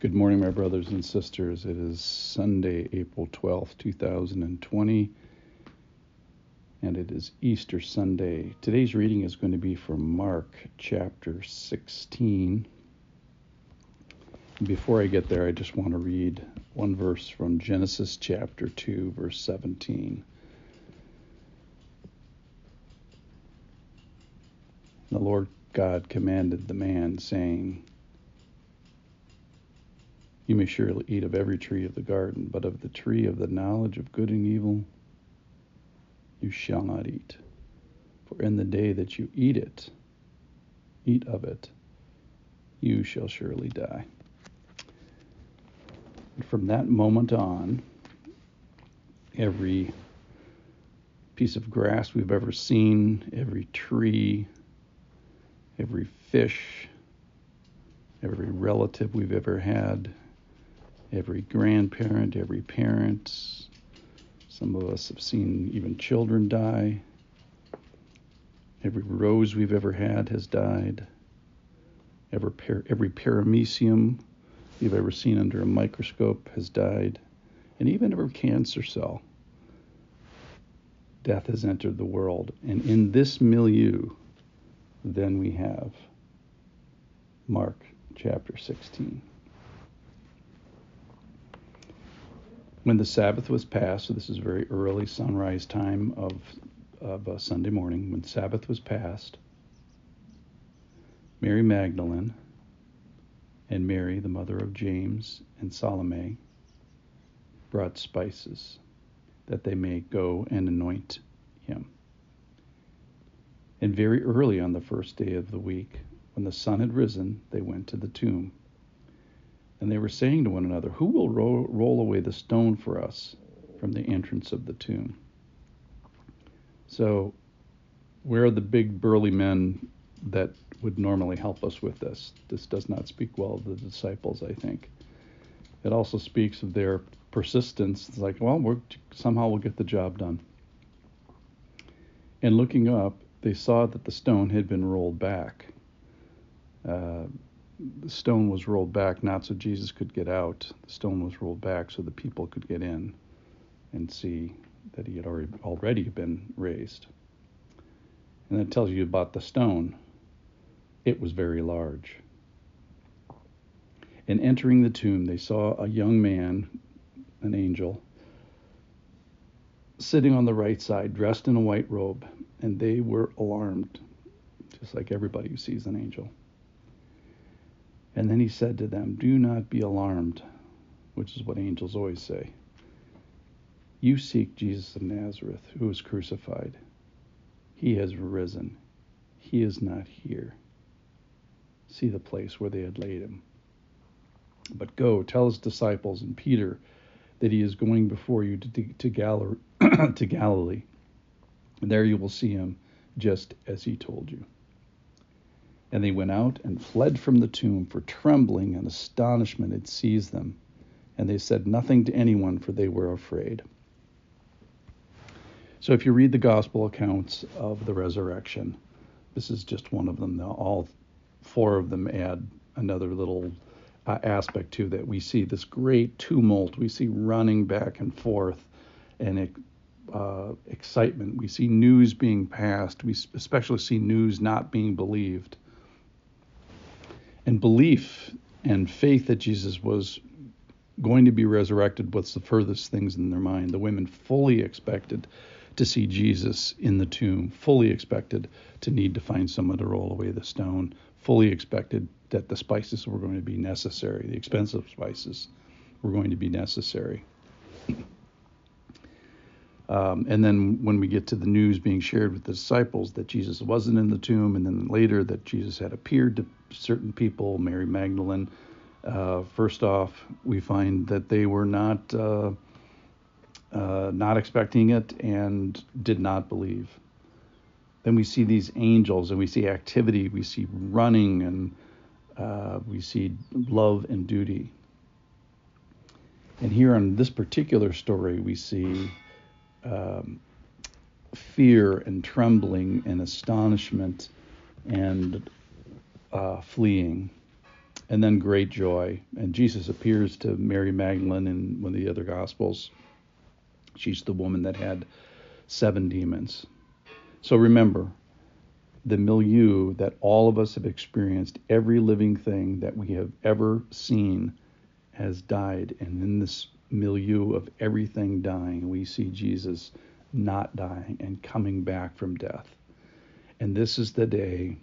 Good morning, my brothers and sisters. It is Sunday, April 12th, 2020, and it is Easter Sunday. Today's reading is going to be from Mark chapter 16. Before I get there, I just want to read one verse from Genesis chapter 2, verse 17. The Lord God commanded the man, saying, you may surely eat of every tree of the garden, but of the tree of the knowledge of good and evil you shall not eat. For in the day that you eat it, eat of it, you shall surely die. And from that moment on, every piece of grass we've ever seen, every tree, every fish, every relative we've ever had, every grandparent, every parent. Some of us have seen even children die. Every rose we've ever had has died. Every, par- every paramecium you've ever seen under a microscope has died. And even every cancer cell. Death has entered the world. And in this milieu, then we have Mark chapter 16. When the Sabbath was passed, so this is very early sunrise time of, of uh, Sunday morning, when Sabbath was passed, Mary Magdalene and Mary, the mother of James and Salome, brought spices that they may go and anoint him. And very early on the first day of the week, when the sun had risen, they went to the tomb. And they were saying to one another, Who will roll, roll away the stone for us from the entrance of the tomb? So, where are the big burly men that would normally help us with this? This does not speak well of the disciples, I think. It also speaks of their persistence. It's like, well, we're, somehow we'll get the job done. And looking up, they saw that the stone had been rolled back. Uh, the stone was rolled back not so Jesus could get out. The stone was rolled back so the people could get in and see that he had already already been raised. And that tells you about the stone. It was very large. And entering the tomb, they saw a young man, an angel, sitting on the right side, dressed in a white robe, and they were alarmed, just like everybody who sees an angel. And then he said to them, Do not be alarmed, which is what angels always say. You seek Jesus of Nazareth, who was crucified. He has risen. He is not here. See the place where they had laid him. But go, tell his disciples and Peter that he is going before you to, to, Gal- to Galilee. There you will see him just as he told you. And they went out and fled from the tomb, for trembling and astonishment had seized them. And they said nothing to anyone, for they were afraid. So if you read the gospel accounts of the resurrection, this is just one of them. All four of them add another little uh, aspect to that. We see this great tumult. We see running back and forth and uh, excitement. We see news being passed. We especially see news not being believed and belief and faith that Jesus was going to be resurrected was the furthest things in their mind. The women fully expected to see Jesus in the tomb, fully expected to need to find someone to roll away the stone, fully expected that the spices were going to be necessary, the expensive spices were going to be necessary. Um, and then when we get to the news being shared with the disciples that Jesus wasn't in the tomb, and then later that Jesus had appeared to certain people, Mary Magdalene, uh, first off, we find that they were not uh, uh, not expecting it and did not believe. Then we see these angels, and we see activity, we see running, and uh, we see love and duty. And here on this particular story, we see um, fear and trembling and astonishment and uh, fleeing. and then great joy. And Jesus appears to Mary Magdalene in one of the other Gospels. She's the woman that had seven demons. So remember, the milieu that all of us have experienced, every living thing that we have ever seen has died. And in this milieu of everything dying, we see Jesus not dying and coming back from death. And this is the day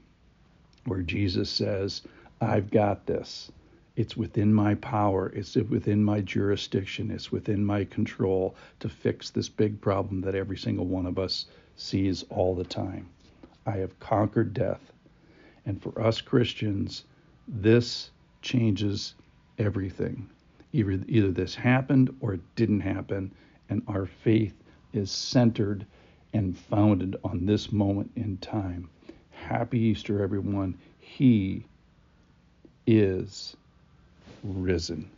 where Jesus says, I've got this. It's within my power, it's within my jurisdiction, it's within my control to fix this big problem that every single one of us sees all the time. I have conquered death. And for us Christians, this changes everything. Either, either this happened or it didn't happen, and our faith is centered and founded on this moment in time. Happy Easter, everyone. He is risen.